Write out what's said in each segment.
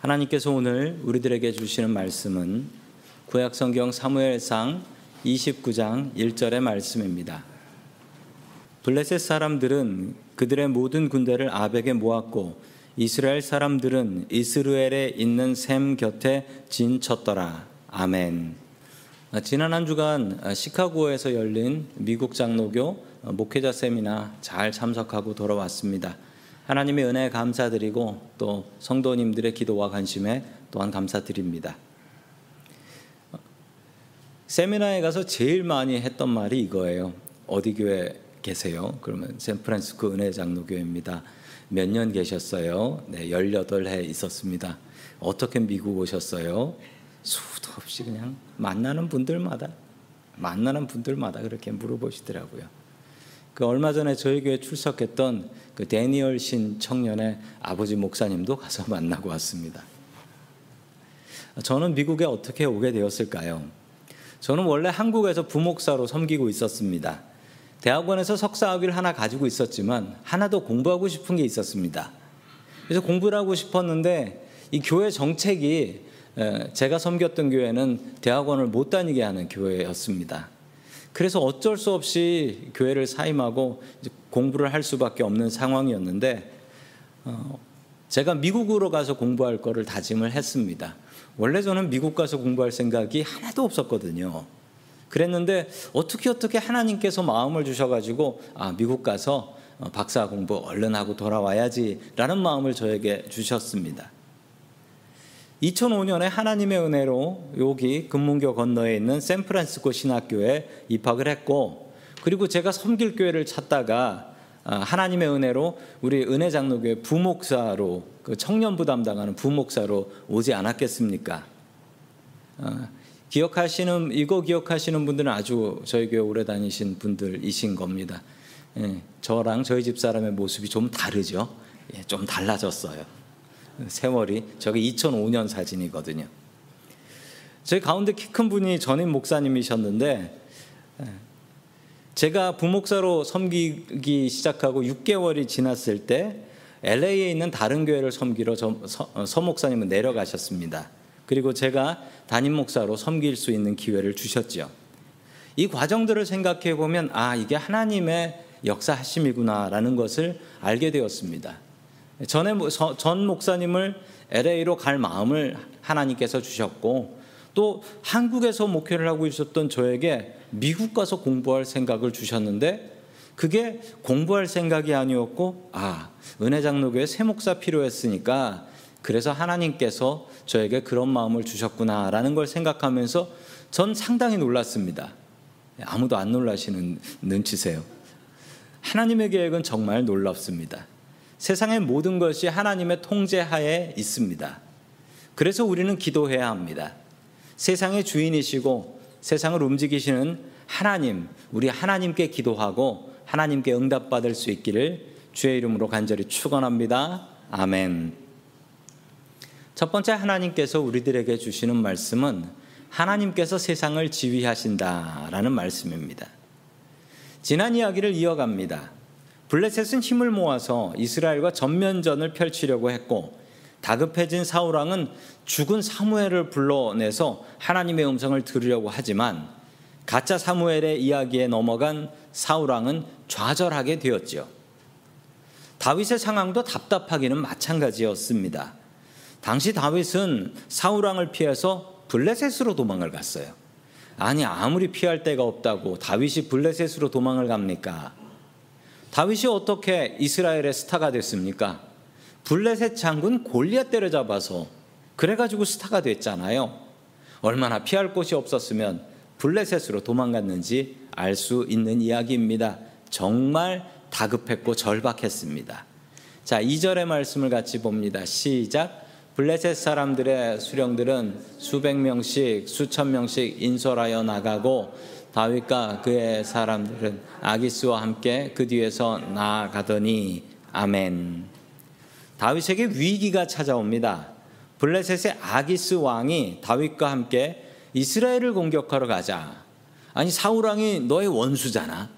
하나님께서 오늘 우리들에게 주시는 말씀은 구약 성경 사무엘상 29장 1절의 말씀입니다. 블레셋 사람들은 그들의 모든 군대를 아벡에 모았고 이스라엘 사람들은 이스루엘에 있는 샘 곁에 진쳤더라. 아멘. 지난 한 주간 시카고에서 열린 미국 장로교 목회자 세미나 잘 참석하고 돌아왔습니다. 하나님의 은혜에 감사드리고 또 성도님들의 기도와 관심에 또한 감사드립니다. 세미나에 가서 제일 많이 했던 말이 이거예요. 어디 교회 계세요? 그러면 샌프란시스코 은혜 장로교회입니다. 몇 년 계셨어요? 네, 18해 있었습니다. 어떻게 미국 오셨어요? 수도 없이 그냥 만나는 분들마다 만나는 분들마다 그렇게 물어보시더라고요. 그 얼마 전에 저희 교회 출석했던 그 데니얼 신 청년의 아버지 목사님도 가서 만나고 왔습니다. 저는 미국에 어떻게 오게 되었을까요? 저는 원래 한국에서 부목사로 섬기고 있었습니다. 대학원에서 석사 학위를 하나 가지고 있었지만 하나도 공부하고 싶은 게 있었습니다. 그래서 공부를 하고 싶었는데 이 교회 정책이 제가 섬겼던 교회는 대학원을 못 다니게 하는 교회였습니다. 그래서 어쩔 수 없이 교회를 사임하고 공부를 할 수밖에 없는 상황이었는데 어, 제가 미국으로 가서 공부할 거를 다짐을 했습니다. 원래 저는 미국 가서 공부할 생각이 하나도 없었거든요. 그랬는데 어떻게 어떻게 하나님께서 마음을 주셔가지고 아 미국 가서 어, 박사 공부 얼른 하고 돌아와야지라는 마음을 저에게 주셨습니다. 2005년에 하나님의 은혜로 여기 금문교 건너에 있는 샌프란시스코 신학교에 입학을 했고 그리고 제가 섬길 교회를 찾다가 아, 하나님의 은혜로 우리 은혜 장로교회 부목사로 그 청년부 담당하는 부목사로 오지 않았겠습니까? 아, 기억하시는 이거 기억하시는 분들은 아주 저희 교회 오래 다니신 분들이신 겁니다. 예, 저랑 저희 집 사람의 모습이 좀 다르죠. 예, 좀 달라졌어요. 세월이 저게 2005년 사진이거든요. 저희 가운데 키 큰 분이 전임 목사님이셨는데 예, 제가 부목사로 섬기기 시작하고 6개월이 지났을 때 LA에 있는 다른 교회를 섬기러 서, 서, 서 목사님은 내려가셨습니다. 그리고 제가 담임 목사로 섬길 수 있는 기회를 주셨죠. 이 과정들을 생각해 보면 아 이게 하나님의 역사하심이구나라는 것을 알게 되었습니다. 전에 전 목사님을 LA로 갈 마음을 하나님께서 주셨고 또 한국에서 목회를 하고 있었던 저에게 미국 가서 공부할 생각을 주셨는데 그게 공부할 생각이 아니었고 아 은혜 장로교에 새 목사 필요했으니까 그래서 하나님께서 저에게 그런 마음을 주셨구나라는 걸 생각하면서 전 상당히 놀랐습니다. 아무도 안 놀라시는 눈치세요. 하나님의 계획은 정말 놀랍습니다. 세상의 모든 것이 하나님의 통제하에 있습니다. 그래서 우리는 기도해야 합니다. 세상의 주인이시고 세상을 움직이시는 하나님, 우리 하나님께 기도하고 하나님께 응답받을 수 있기를 주의 이름으로 간절히 축원합니다. 아멘. 첫 번째 하나님께서 우리들에게 주시는 말씀은 하나님께서 세상을 지휘하신다라는 말씀입니다. 지난 이야기를 이어갑니다. 블레셋은 힘을 모아서 이스라엘과 전면전을 펼치려고 했고 다급해진 사울왕은 죽은 사무엘을 불러내서 하나님의 음성을 들으려고 하지만 가짜 사무엘의 이야기에 넘어간 사울왕은 좌절하게 되었지요. 다윗의 상황도 답답하기는 마찬가지였습니다. 당시 다윗은 사울왕을 피해서 블레셋으로 도망을 갔어요. 아니 아무리 피할 데가 없다고 다윗이 블레셋으로 도망을 갑니까? 다윗이 어떻게 이스라엘의 스타가 됐습니까? 블레셋 장군 골리앗 때려잡아서 그래가지고 스타가 됐잖아요. 얼마나 피할 곳이 없었으면 블레셋으로 도망갔는지 알 수 있는 이야기입니다. 정말 다급했고 절박했습니다. 자, 2절의 말씀을 같이 봅니다. 시작. 블레셋 사람들의 수령들은 수백 명씩, 수천 명씩 인솔하여 나가고 다윗과 그의 사람들은 아기스와 함께 그 뒤에서 나아가더니 아멘. 다윗에게 위기가 찾아옵니다. 블레셋의 아기스 왕이 다윗과 함께 이스라엘을 공격하러 가자. 아니 사울 왕이 너의 원수잖아.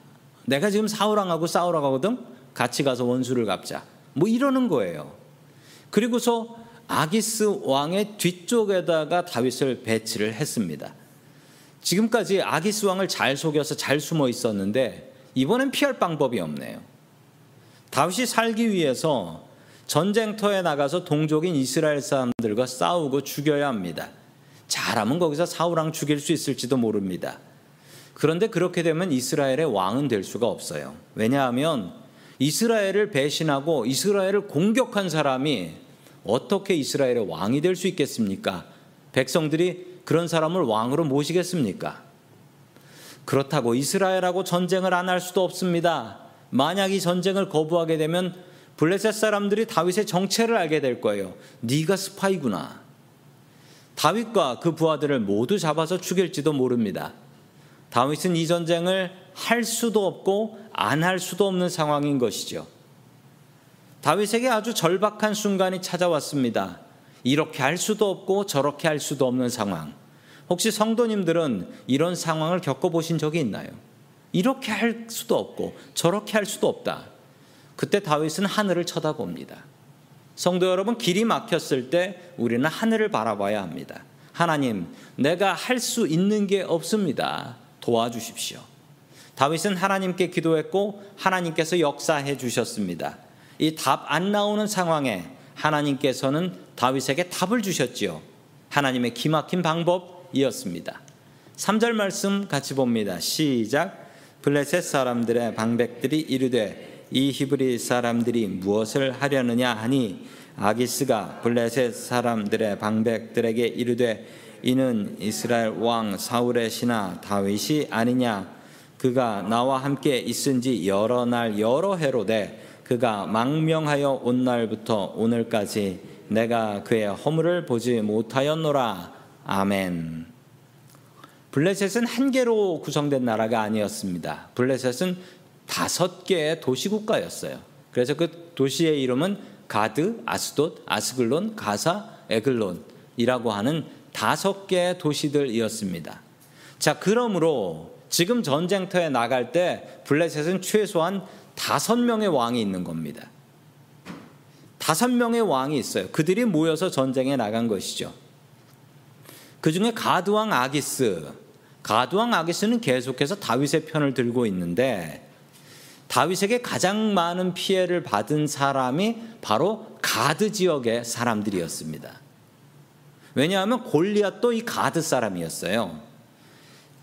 내가 지금 사울 왕하고 싸우러 가거든. 같이 가서 원수를 갚자. 뭐 이러는 거예요. 그리고서 아기스 왕의 뒤쪽에다가 다윗을 배치를 했습니다. 지금까지 아기스 왕을 잘 속여서 잘 숨어 있었는데 이번엔 피할 방법이 없네요. 다윗이 살기 위해서 전쟁터에 나가서 동족인 이스라엘 사람들과 싸우고 죽여야 합니다. 잘하면 거기서 사우랑 죽일 수 있을지도 모릅니다. 그런데 그렇게 되면 이스라엘의 왕은 될 수가 없어요. 왜냐하면 이스라엘을 배신하고 이스라엘을 공격한 사람이 어떻게 이스라엘의 왕이 될 수 있겠습니까? 백성들이 그런 사람을 왕으로 모시겠습니까? 그렇다고 이스라엘하고 전쟁을 안 할 수도 없습니다. 만약 이 전쟁을 거부하게 되면 블레셋 사람들이 다윗의 정체를 알게 될 거예요. 네가 스파이구나. 다윗과 그 부하들을 모두 잡아서 죽일지도 모릅니다. 다윗은 이 전쟁을 할 수도 없고 안 할 수도 없는 상황인 것이죠. 다윗에게 아주 절박한 순간이 찾아왔습니다. 이렇게 할 수도 없고 저렇게 할 수도 없는 상황. 혹시 성도님들은 이런 상황을 겪어보신 적이 있나요? 이렇게 할 수도 없고 저렇게 할 수도 없다. 그때 다윗은 하늘을 쳐다봅니다. 성도 여러분, 길이 막혔을 때 우리는 하늘을 바라봐야 합니다. 하나님, 내가 할 수 있는 게 없습니다. 도와주십시오. 다윗은 하나님께 기도했고 하나님께서 역사해 주셨습니다. 이 답 안 나오는 상황에 하나님께서는 다윗에게 답을 주셨지요. 하나님의 기막힌 방법이었습니다. 3절 말씀 같이 봅니다. 시작. 블레셋 사람들의 방백들이 이르되 이 히브리 사람들이 무엇을 하려느냐 하니 아기스가 블레셋 사람들의 방백들에게 이르되 이는 이스라엘 왕 사울의 신하 다윗이 아니냐 그가 나와 함께 있은지 여러 날 여러 해로되 그가 망명하여 온 날부터 오늘까지 내가 그의 허물을 보지 못하였노라 아멘. 블레셋은 한 개로 구성된 나라가 아니었습니다. 블레셋은 다섯 개의 도시국가였어요. 그래서 그 도시의 이름은 가드, 아스돗, 아스글론, 가사, 에글론이라고 하는 다섯 개의 도시들이었습니다. 자, 그러므로 지금 전쟁터에 나갈 때 블레셋은 최소한 다섯 명의 왕이 있는 겁니다. 다섯 명의 왕이 있어요. 그들이 모여서 전쟁에 나간 것이죠. 그 중에 가드왕 아기스, 가드왕 아기스는 계속해서 다윗의 편을 들고 있는데 다윗에게 가장 많은 피해를 받은 사람이 바로 가드 지역의 사람들이었습니다. 왜냐하면 골리앗도 이 가드 사람이었어요.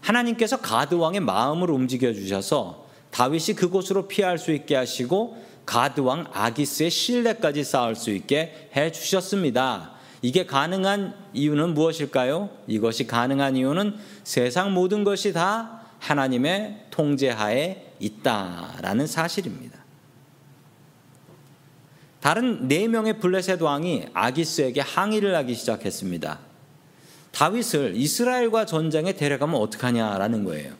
하나님께서 가드 왕의 마음을 움직여 주셔서 다윗이 그곳으로 피할 수 있게 하시고 가드 왕 아기스의 신뢰까지 쌓을 수 있게 해 주셨습니다. 이게 가능한 이유는 무엇일까요? 이것이 가능한 이유는 세상 모든 것이 다 하나님의 통제하에 있다라는 사실입니다. 다른 네 명의 블레셋 왕이 아기스에게 항의를 하기 시작했습니다. 다윗을 이스라엘과 전쟁에 데려가면 어떡하냐라는 거예요.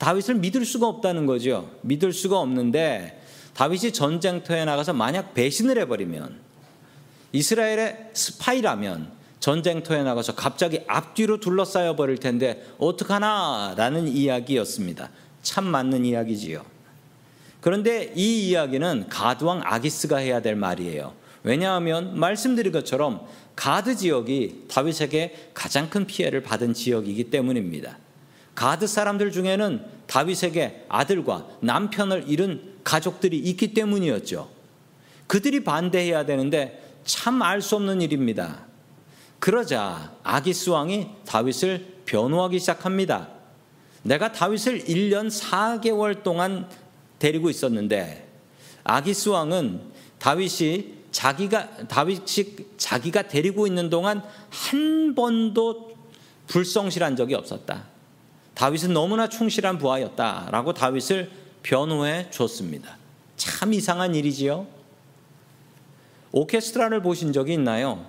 다윗을 믿을 수가 없다는 거죠. 믿을 수가 없는데 다윗이 전쟁터에 나가서 만약 배신을 해버리면 이스라엘의 스파이라면 전쟁터에 나가서 갑자기 앞뒤로 둘러싸여 버릴 텐데 어떡하나 라는 이야기였습니다. 참 맞는 이야기지요. 그런데 이 이야기는 가드왕 아기스가 해야 될 말이에요. 왜냐하면 말씀드린 것처럼 가드 지역이 다윗에게 가장 큰 피해를 받은 지역이기 때문입니다. 가드 사람들 중에는 다윗에게 아들과 남편을 잃은 가족들이 있기 때문이었죠. 그들이 반대해야 되는데 참 알 수 없는 일입니다. 그러자 아기스 왕이 다윗을 변호하기 시작합니다. 내가 다윗을 1년 4개월 동안 데리고 있었는데 아기스 왕은 다윗이 자기가 다윗이 자기가 데리고 있는 동안 한 번도 불성실한 적이 없었다. 다윗은 너무나 충실한 부하였다라고 다윗을 변호해 줬습니다. 참 이상한 일이지요. 오케스트라를 보신 적이 있나요?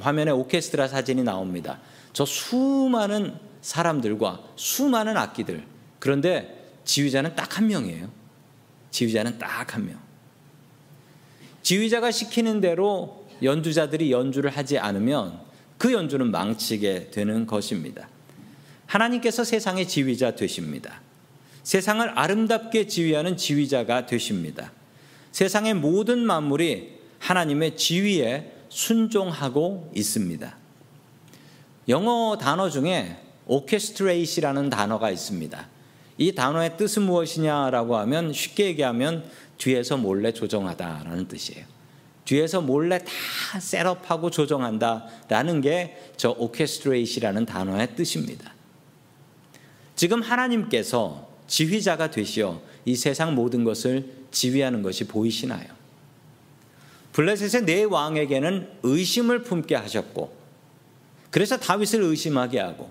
화면에 오케스트라 사진이 나옵니다. 저 수많은 사람들과 수많은 악기들. 그런데 지휘자는 딱 한 명이에요. 지휘자는 딱 한 명. 지휘자가 시키는 대로 연주자들이 연주를 하지 않으면 그 연주는 망치게 되는 것입니다. 하나님께서 세상의 지휘자 되십니다. 세상을 아름답게 지휘하는 지휘자가 되십니다. 세상의 모든 만물이 하나님의 지위에 순종하고 있습니다. 영어 단어 중에 orchestrate이라는 단어가 있습니다. 이 단어의 뜻은 무엇이냐라고 하면 쉽게 얘기하면 뒤에서 몰래 조정하다라는 뜻이에요. 뒤에서 몰래 다 셋업하고 조정한다라는 게 저 orchestrate이라는 단어의 뜻입니다. 지금 하나님께서 지휘자가 되시어 이 세상 모든 것을 지휘하는 것이 보이시나요? 블레셋의 네 왕에게는 의심을 품게 하셨고 그래서 다윗을 의심하게 하고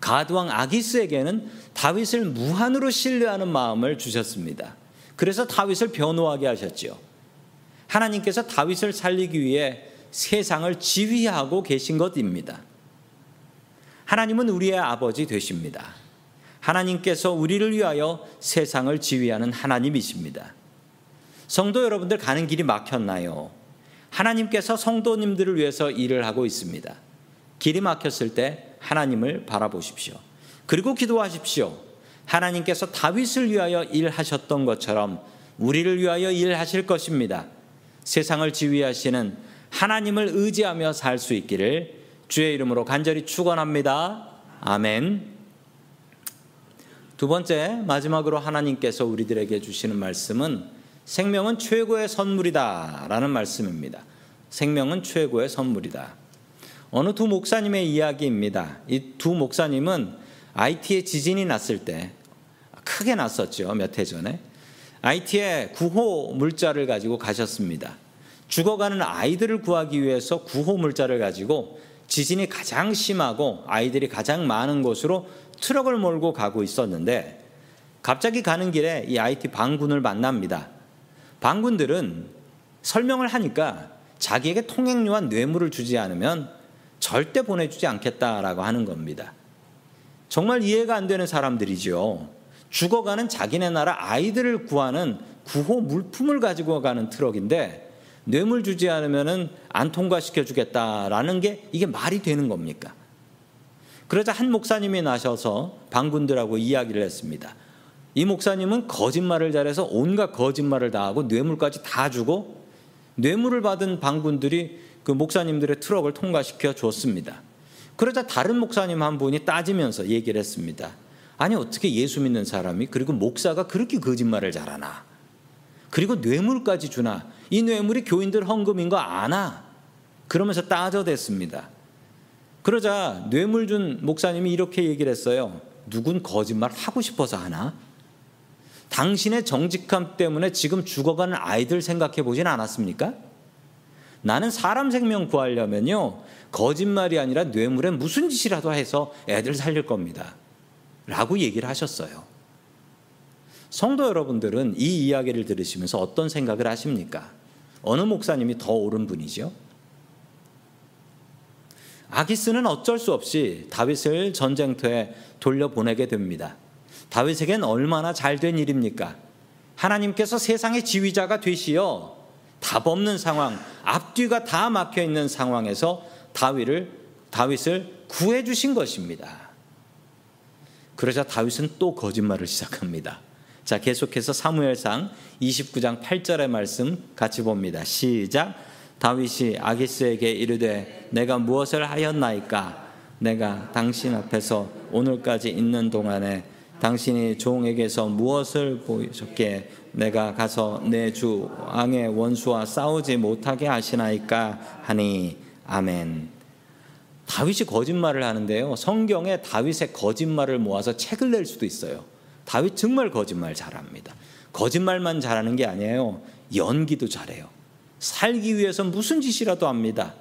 가드왕 아기스에게는 다윗을 무한으로 신뢰하는 마음을 주셨습니다. 그래서 다윗을 변호하게 하셨지요. 하나님께서 다윗을 살리기 위해 세상을 지휘하고 계신 것입니다. 하나님은 우리의 아버지 되십니다. 하나님께서 우리를 위하여 세상을 지휘하는 하나님이십니다. 성도 여러분들 가는 길이 막혔나요? 하나님께서 성도님들을 위해서 일을 하고 있습니다. 길이 막혔을 때 하나님을 바라보십시오. 그리고 기도하십시오. 하나님께서 다윗을 위하여 일하셨던 것처럼 우리를 위하여 일하실 것입니다. 세상을 지휘하시는 하나님을 의지하며 살 수 있기를 주의 이름으로 간절히 축원합니다. 아멘. 두 번째 마지막으로 하나님께서 우리들에게 주시는 말씀은 생명은 최고의 선물이다라는 말씀입니다. 생명은 최고의 선물이다. 어느 두 목사님의 이야기입니다. 이 두 목사님은 IT에 지진이 났을 때 크게 났었죠. 몇 해 전에. IT에 구호 물자를 가지고 가셨습니다. 죽어가는 아이들을 구하기 위해서 구호 물자를 가지고 지진이 가장 심하고 아이들이 가장 많은 곳으로 트럭을 몰고 가고 있었는데 갑자기 가는 길에 이 IT 방군을 만납니다. 방군들은 설명을 하니까 자기에게 통행료와 뇌물을 주지 않으면 절대 보내주지 않겠다라고 하는 겁니다. 정말 이해가 안 되는 사람들이죠. 죽어가는 자기네 나라 아이들을 구하는 구호 물품을 가지고 가는 트럭인데 뇌물 주지 않으면안 통과시켜 주겠다라는 게 이게 말이 되는 겁니까? 그러자 한 목사님이 나셔서 방군들하고 이야기를 했습니다. 이 목사님은 거짓말을 잘해서 온갖 거짓말을 다 하고 뇌물까지 다 주고 뇌물을 받은 방군들이 그 목사님들의 트럭을 통과시켜 줬습니다. 그러자 다른 목사님 한 분이 따지면서 얘기를 했습니다. 아니 어떻게 예수 믿는 사람이 그리고 목사가 그렇게 거짓말을 잘하나? 그리고 뇌물까지 주나? 이 뇌물이 교인들 헌금인 거 아나? 그러면서 따져댔습니다. 그러자 뇌물 준 목사님이 이렇게 얘기를 했어요. 누군 거짓말 하고 싶어서 하나? 당신의 정직함 때문에 지금 죽어가는 아이들 생각해 보진 않았습니까? 나는 사람 생명 구하려면요. 거짓말이 아니라 뇌물에 무슨 짓이라도 해서 애들 살릴 겁니다. 라고 얘기를 하셨어요. 성도 여러분들은 이 이야기를 들으시면서 어떤 생각을 하십니까? 어느 목사님이 더 옳은 분이죠? 아기스는 어쩔 수 없이 다윗을 전쟁터에 돌려보내게 됩니다. 다윗에겐 얼마나 잘 된 일입니까? 하나님께서 세상의 지휘자가 되시어 답 없는 상황, 앞뒤가 다 막혀 있는 상황에서 다윗을 다윗을 구해 주신 것입니다. 그러자 다윗은 또 거짓말을 시작합니다. 자, 계속해서 사무엘상 29장 8절의 말씀 같이 봅니다. 시작. 다윗이 아기스에게 이르되 내가 무엇을 하였나이까 내가 당신 앞에서 오늘까지 있는 동안에 당신이 종에게서 무엇을 보이셨기에 내가 가서 내 주 왕의 원수와 싸우지 못하게 하시나이까 하니 아멘. 다윗이 거짓말을 하는데요. 성경에 다윗의 거짓말을 모아서 책을 낼 수도 있어요. 다윗 정말 거짓말 잘합니다. 거짓말만 잘하는 게 아니에요. 연기도 잘해요. 살기 위해서 무슨 짓이라도 합니다.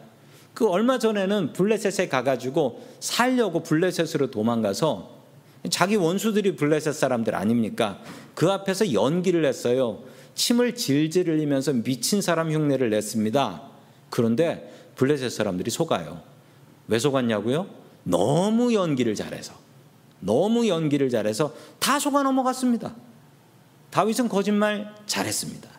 그 얼마 전에는 블레셋에 가가지고 살려고 블레셋으로 도망가서 자기 원수들이 블레셋 사람들 아닙니까? 그 앞에서 연기를 했어요. 침을 질질 흘리면서 미친 사람 흉내를 냈습니다. 그런데 블레셋 사람들이 속아요. 왜 속았냐고요? 너무 연기를 잘해서. 너무 연기를 잘해서 다 속아 넘어갔습니다. 다윗은 거짓말 잘했습니다.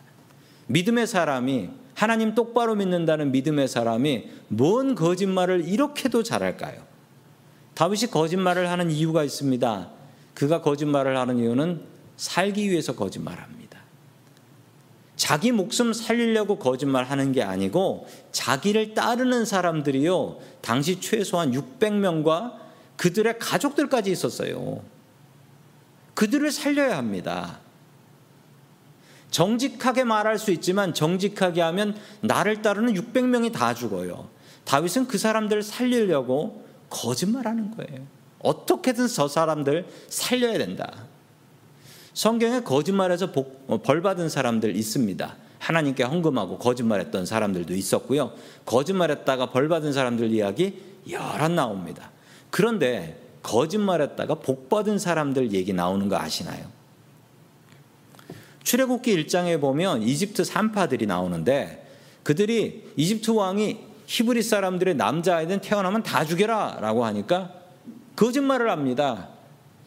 믿음의 사람이 하나님 똑바로 믿는다는 믿음의 사람이 뭔 거짓말을 이렇게도 잘할까요? 다윗이 거짓말을 하는 이유가 있습니다. 그가 거짓말을 하는 이유는 살기 위해서 거짓말합니다. 자기 목숨 살리려고 거짓말 하는 게 아니고 자기를 따르는 사람들이요. 당시 최소한 600명과 그들의 가족들까지 있었어요. 그들을 살려야 합니다. 정직하게 말할 수 있지만 정직하게 하면 나를 따르는 600명이 다 죽어요. 다윗은 그 사람들을 살리려고 거짓말하는 거예요. 어떻게든 저 사람들 살려야 된다. 성경에 거짓말해서 복, 어, 벌 받은 사람들 있습니다. 하나님께 헌금하고 거짓말했던 사람들도 있었고요. 거짓말했다가 벌 받은 사람들 이야기 여러 나옵니다. 그런데 거짓말했다가 복 받은 사람들 얘기 나오는 거 아시나요? 출애굽기 1장에 보면 이집트 산파들이 나오는데 그들이 이집트 왕이 히브리 사람들의 남자아이든 태어나면 다 죽여라 라고 하니까 거짓말을 합니다.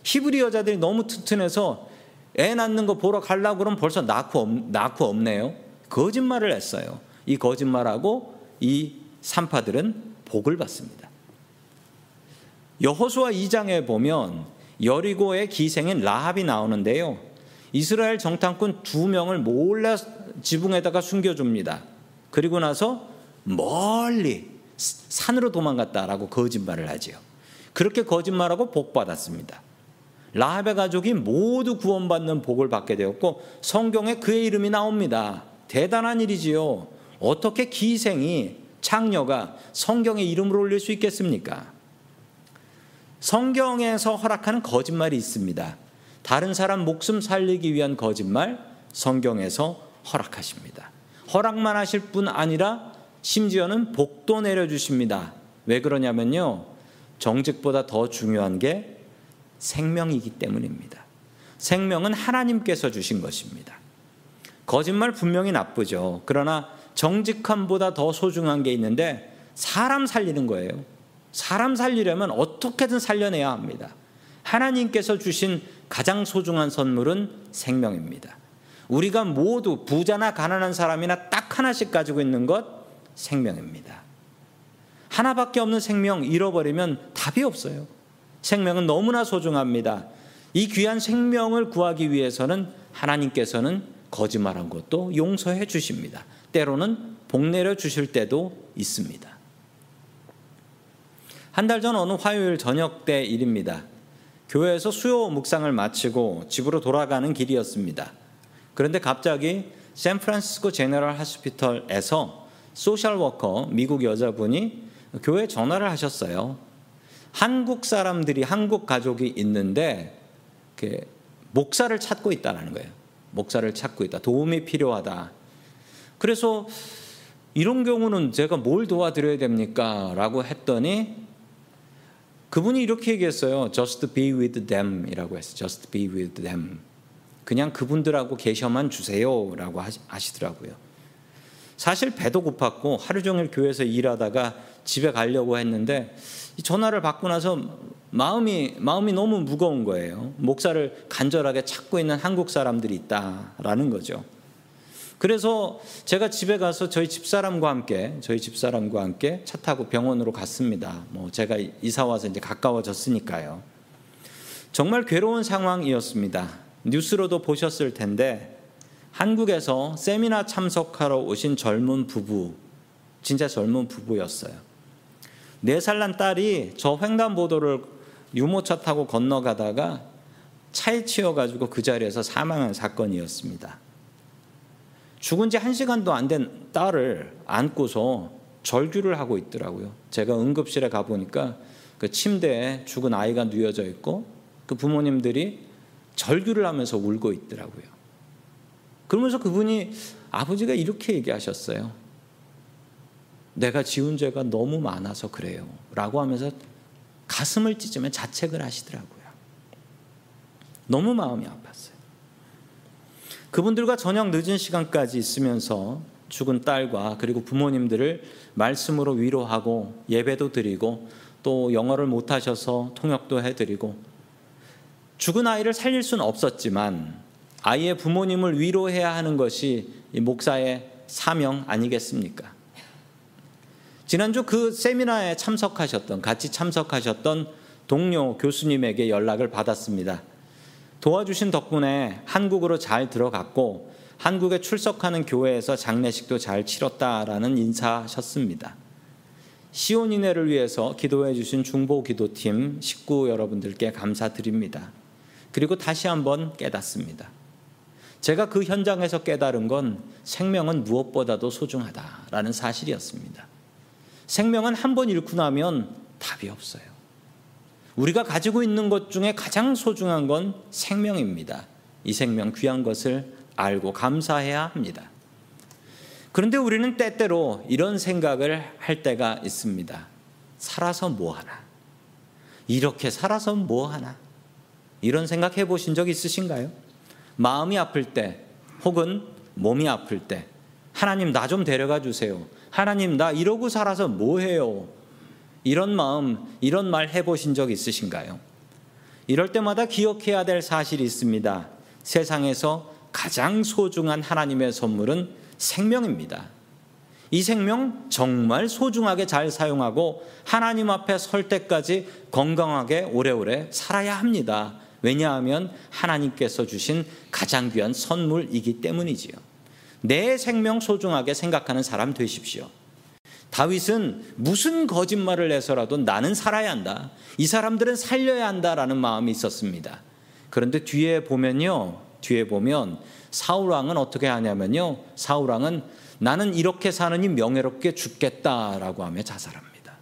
히브리 여자들이 너무 튼튼해서 애 낳는 거 보러 가려고 그러면 벌써 낳고, 없, 낳고 없네요. 거짓말을 했어요. 이 거짓말하고 이 산파들은 복을 받습니다. 여호수아 2장에 보면 여리고의 기생인 라합이 나오는데요. 이스라엘 정탐꾼 두 명을 몰래 지붕에다가 숨겨줍니다. 그리고 나서 멀리 산으로 도망갔다라고 거짓말을 하지요. 그렇게 거짓말하고 복 받았습니다. 라합의 가족이 모두 구원받는 복을 받게 되었고 성경에 그의 이름이 나옵니다. 대단한 일이지요. 어떻게 기생이 창녀가 성경에 이름을 올릴 수 있겠습니까? 성경에서 허락하는 거짓말이 있습니다. 다른 사람 목숨 살리기 위한 거짓말 성경에서 허락하십니다. 허락만 하실 뿐 아니라 심지어는 복도 내려주십니다. 왜 그러냐면요. 정직보다 더 중요한 게 생명이기 때문입니다. 생명은 하나님께서 주신 것입니다. 거짓말 분명히 나쁘죠. 그러나 정직함보다 더 소중한 게 있는데 사람 살리는 거예요. 사람 살리려면 어떻게든 살려내야 합니다. 하나님께서 주신 가장 소중한 선물은 생명입니다. 우리가 모두 부자나 가난한 사람이나 딱 하나씩 가지고 있는 것 생명입니다. 하나밖에 없는 생명 잃어버리면 답이 없어요. 생명은 너무나 소중합니다. 이 귀한 생명을 구하기 위해서는 하나님께서는 거짓말한 것도 용서해 주십니다. 때로는 복 내려 주실 때도 있습니다. 한 달 전 어느 화요일 저녁 때 일입니다. 교회에서 수요 묵상을 마치고 집으로 돌아가는 길이었습니다. 그런데 갑자기 샌프란시스코 General Hospital에서 social worker 미국 여자분이 교회 전화를 하셨어요. 한국 사람들이 한국 가족이 있는데 목사를 찾고 있다는 거예요. 목사를 찾고 있다. 도움이 필요하다. 그래서 이런 경우는 제가 뭘 도와드려야 됩니까? 라고 했더니 그분이 이렇게 얘기했어요. Just be with them 이라고 했어요. Just be with them. 그냥 그분들하고 계셔만 주세요. 라고 하시더라고요. 사실 배도 고팠고 하루 종일 교회에서 일하다가 집에 가려고 했는데 전화를 받고 나서 마음이 마음이 너무 무거운 거예요. 목사를 간절하게 찾고 있는 한국 사람들이 있다라는 거죠. 그래서 제가 집에 가서 저희 집사람과 함께 저희 집사람과 함께 차 타고 병원으로 갔습니다. 뭐 제가 이사 와서 이제 가까워졌으니까요. 정말 괴로운 상황이었습니다. 뉴스로도 보셨을 텐데 한국에서 세미나 참석하러 오신 젊은 부부 진짜 젊은 부부였어요. 네 살 난 딸이 저 횡단보도를 유모차 타고 건너가다가 차에 치여 가지고 그 자리에서 사망한 사건이었습니다. 죽은 지 한 시간도 안 된 딸을 안고서 절규를 하고 있더라고요. 제가 응급실에 가보니까 그 침대에 죽은 아이가 누워져 있고 그 부모님들이 절규를 하면서 울고 있더라고요. 그러면서 그분이 아버지가 이렇게 얘기하셨어요. 내가 지은 죄가 너무 많아서 그래요. 라고 하면서 가슴을 찢으며 자책을 하시더라고요. 너무 마음이 아팠어요. 그분들과 저녁 늦은 시간까지 있으면서 죽은 딸과 그리고 부모님들을 말씀으로 위로하고 예배도 드리고 또 영어를 못하셔서 통역도 해드리고 죽은 아이를 살릴 수는 없었지만 아이의 부모님을 위로해야 하는 것이 목사의 사명 아니겠습니까? 지난주 그 세미나에 참석하셨던 같이 참석하셨던 동료 교수님에게 연락을 받았습니다. 도와주신 덕분에 한국으로 잘 들어갔고 한국에 출석하는 교회에서 장례식도 잘 치렀다라는 인사하셨습니다. 시온인회를 위해서 기도해 주신 중보 기도팀 식구 여러분들께 감사드립니다. 그리고 다시 한번 깨닫습니다. 제가 그 현장에서 깨달은 건 생명은 무엇보다도 소중하다라는 사실이었습니다. 생명은 한 번 잃고 나면 답이 없어요. 우리가 가지고 있는 것 중에 가장 소중한 건 생명입니다. 이 생명 귀한 것을 알고 감사해야 합니다. 그런데 우리는 때때로 이런 생각을 할 때가 있습니다. 살아서 뭐 하나? 이렇게 살아서 뭐 하나? 이런 생각 해 보신 적 있으신가요? 마음이 아플 때 혹은 몸이 아플 때 하나님 나 좀 데려가 주세요. 하나님 나 이러고 살아서 뭐 해요? 이런 마음, 이런 말 해 보신 적 있으신가요? 이럴 때마다 기억해야 될 사실이 있습니다. 세상에서 가장 소중한 하나님의 선물은 생명입니다. 이 생명 정말 소중하게 잘 사용하고 하나님 앞에 설 때까지 건강하게 오래오래 살아야 합니다. 왜냐하면 하나님께서 주신 가장 귀한 선물이기 때문이지요. 내 생명 소중하게 생각하는 사람 되십시오. 다윗은 무슨 거짓말을 해서라도 나는 살아야 한다. 이 사람들은 살려야 한다라는 마음이 있었습니다. 그런데 뒤에 보면요. 뒤에 보면 사울 왕은 어떻게 하냐면요. 사울 왕은 나는 이렇게 사느니 명예롭게 죽겠다라고 하며 자살합니다.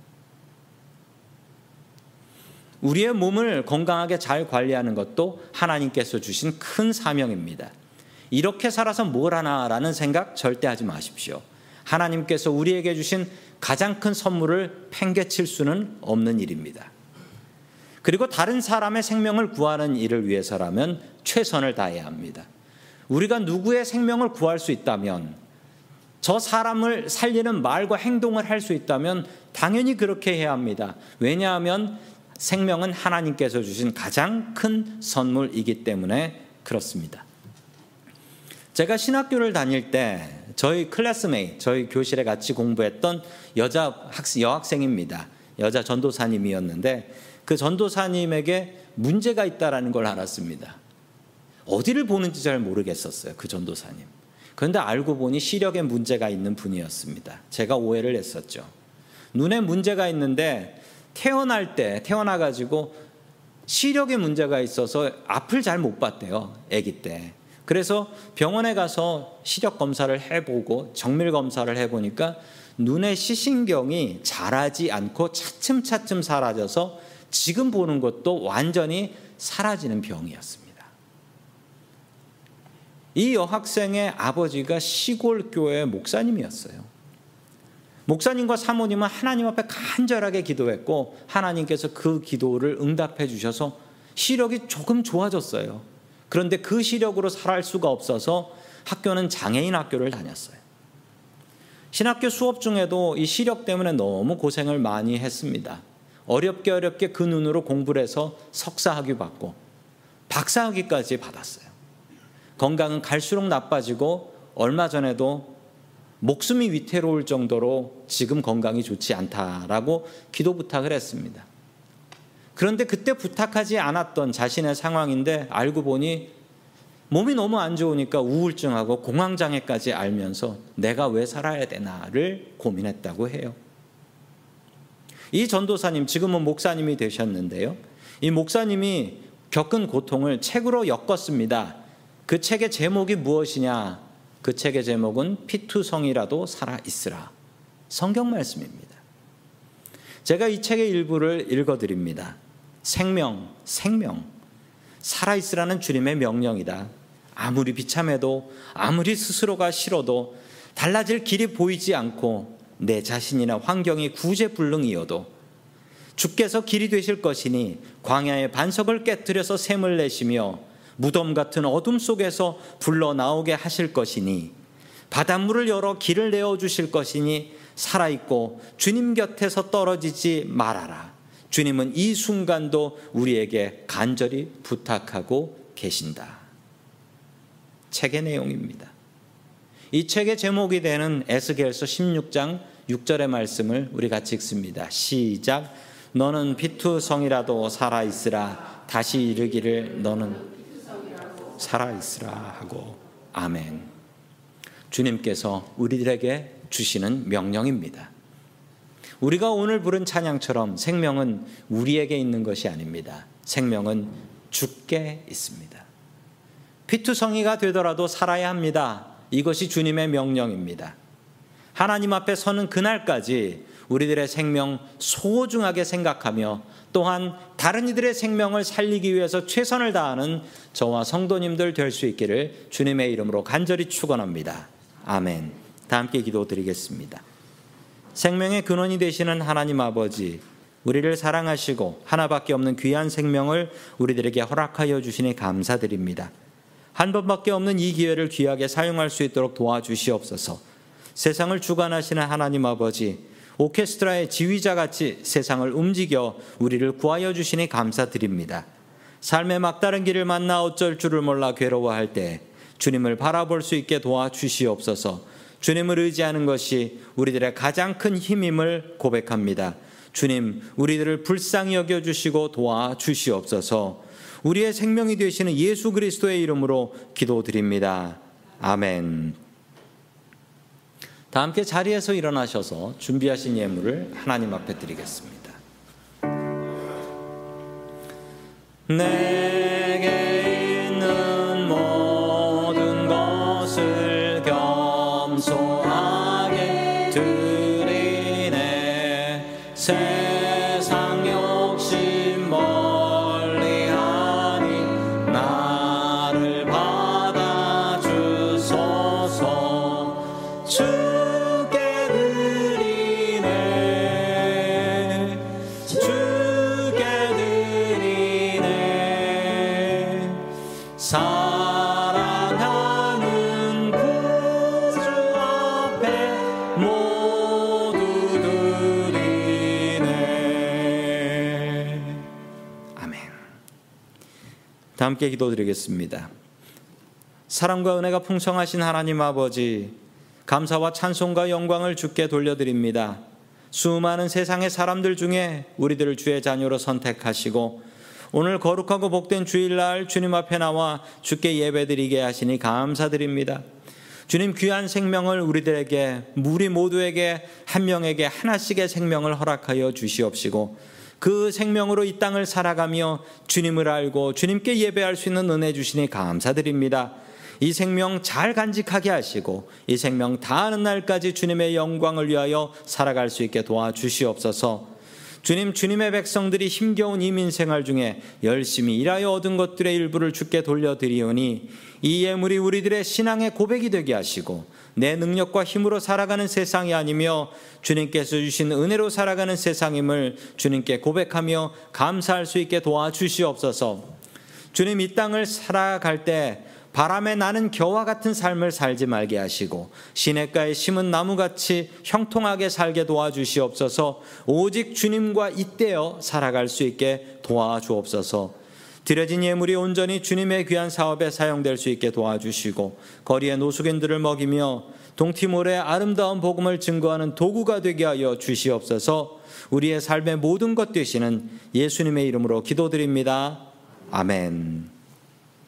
우리의 몸을 건강하게 잘 관리하는 것도 하나님께서 주신 큰 사명입니다. 이렇게 살아서 뭘 하나라는 생각 절대 하지 마십시오. 하나님께서 우리에게 주신 가장 큰 선물을 팽개칠 수는 없는 일입니다. 그리고 다른 사람의 생명을 구하는 일을 위해서라면 최선을 다해야 합니다. 우리가 누구의 생명을 구할 수 있다면 저 사람을 살리는 말과 행동을 할 수 있다면 당연히 그렇게 해야 합니다. 왜냐하면 생명은 하나님께서 주신 가장 큰 선물이기 때문에 그렇습니다. 제가 신학교를 다닐 때 저희 클래스메이, 저희 교실에 같이 공부했던 여자 학생, 여학생입니다. 여자 전도사님이었는데 그 전도사님에게 문제가 있다라는 걸 알았습니다. 어디를 보는지 잘 모르겠었어요. 그 전도사님. 그런데 알고 보니 시력에 문제가 있는 분이었습니다. 제가 오해를 했었죠. 눈에 문제가 있는데 태어날 때 태어나 가지고 시력에 문제가 있어서 앞을 잘 못 봤대요. 아기 때. 그래서 병원에 가서 시력 검사를 해보고 정밀 검사를 해보니까 눈의 시신경이 자라지 않고 차츰차츰 사라져서 지금 보는 것도 완전히 사라지는 병이었습니다. 이 여학생의 아버지가 시골 교회 목사님이었어요. 목사님과 사모님은 하나님 앞에 간절하게 기도했고 하나님께서 그 기도를 응답해 주셔서 시력이 조금 좋아졌어요. 그런데 그 시력으로 살할 수가 없어서 학교는 장애인 학교를 다녔어요. 신학교 수업 중에도 이 시력 때문에 너무 고생을 많이 했습니다. 어렵게 어렵게 그 눈으로 공부를 해서 석사학위 받고 박사학위까지 받았어요. 건강은 갈수록 나빠지고 얼마 전에도 목숨이 위태로울 정도로 지금 건강이 좋지 않다라고 기도 부탁을 했습니다. 그런데 그때 부탁하지 않았던 자신의 상황인데 알고 보니 몸이 너무 안 좋으니까 우울증하고 공황장애까지 알면서 내가 왜 살아야 되나를 고민했다고 해요. 이 전도사님 지금은 목사님이 되셨는데요. 이 목사님이 겪은 고통을 책으로 엮었습니다. 그 책의 제목이 무엇이냐? 그 책의 제목은 피투성이라도 살아 있으라. 성경 말씀입니다. 제가 이 책의 일부를 읽어 드립니다. 생명, 생명. 살아있으라는 주님의 명령이다. 아무리 비참해도, 아무리 스스로가 싫어도, 달라질 길이 보이지 않고, 내 자신이나 환경이 구제불능이어도, 주께서 길이 되실 것이니, 광야의 반석을 깨뜨려서 샘을 내시며, 무덤 같은 어둠 속에서 불러 나오게 하실 것이니, 바닷물을 열어 길을 내어 주실 것이니, 살아있고 주님 곁에서 떨어지지 말아라. 주님은 이 순간도 우리에게 간절히 부탁하고 계신다. 책의 내용입니다. 이 책의 제목이 되는 에스겔서 16장 6절의 말씀을 우리 같이 읽습니다. 시작. 너는 피투성이라도 살아 있으라. 다시 이르기를 너는 살아 있으라 하고 아멘. 주님께서 우리들에게 주시는 명령입니다. 우리가 오늘 부른 찬양처럼 생명은 우리에게 있는 것이 아닙니다. 생명은 주께 있습니다. 피투성이가 되더라도 살아야 합니다. 이것이 주님의 명령입니다. 하나님 앞에 서는 그날까지 우리들의 생명 소중하게 생각하며 또한 다른 이들의 생명을 살리기 위해서 최선을 다하는 저와 성도님들 될 수 있기를 주님의 이름으로 간절히 축원합니다. 아멘. 다 함께 기도드리겠습니다. 생명의 근원이 되시는 하나님 아버지, 우리를 사랑하시고 하나밖에 없는 귀한 생명을 우리들에게 허락하여 주시니 감사드립니다. 한 번밖에 없는 이 기회를 귀하게 사용할 수 있도록 도와주시옵소서. 세상을 주관하시는 하나님 아버지, 오케스트라의 지휘자 같이 세상을 움직여 우리를 구하여 주시니 감사드립니다. 삶의 막다른 길을 만나 어쩔 줄을 몰라 괴로워할 때 주님을 바라볼 수 있게 도와주시옵소서. 주님을 의지하는 것이 우리들의 가장 큰 힘임을 고백합니다. 주님, 우리들을 불쌍히 여겨 주시고 도와 주시옵소서. 우리의 생명이 되시는 예수 그리스도의 이름으로 기도드립니다. 아멘. 다 함께 자리에서 일어나셔서 준비하신 예물을 하나님 앞에 드리겠습니다. 내 사랑하는 구주 앞에 모두 드리네. 아멘. 다 함께 기도드리겠습니다. 사랑과 은혜가 풍성하신 하나님 아버지 감사와 찬송과 영광을 주께 돌려드립니다. 수많은 세상의 사람들 중에 우리들을 주의 자녀로 선택하시고 오늘 거룩하고 복된 주일날 주님 앞에 나와 주께 예배드리게 하시니 감사드립니다. 주님 귀한 생명을 우리들에게 우리 모두에게 한 명에게 하나씩의 생명을 허락하여 주시옵시고 그 생명으로 이 땅을 살아가며 주님을 알고 주님께 예배할 수 있는 은혜 주시니 감사드립니다. 이 생명 잘 간직하게 하시고 이 생명 다하는 날까지 주님의 영광을 위하여 살아갈 수 있게 도와주시옵소서. 주님, 주님의 백성들이 힘겨운 이민 생활 중에 열심히 일하여 얻은 것들의 일부를 주께 돌려드리오니 이 예물이 우리들의 신앙의 고백이 되게 하시고 내 능력과 힘으로 살아가는 세상이 아니며 주님께서 주신 은혜로 살아가는 세상임을 주님께 고백하며 감사할 수 있게 도와주시옵소서. 주님 이 땅을 살아갈 때 바람에 나는 겨와 같은 삶을 살지 말게 하시고 시냇가에 심은 나무같이 형통하게 살게 도와주시옵소서 오직 주님과 잇대어 살아갈 수 있게 도와주옵소서 드려진 예물이 온전히 주님의 귀한 사업에 사용될 수 있게 도와주시고 거리의 노숙인들을 먹이며 동티몰의 아름다운 복음을 증거하는 도구가 되게 하여 주시옵소서 우리의 삶의 모든 것 되시는 예수님의 이름으로 기도드립니다. 아멘.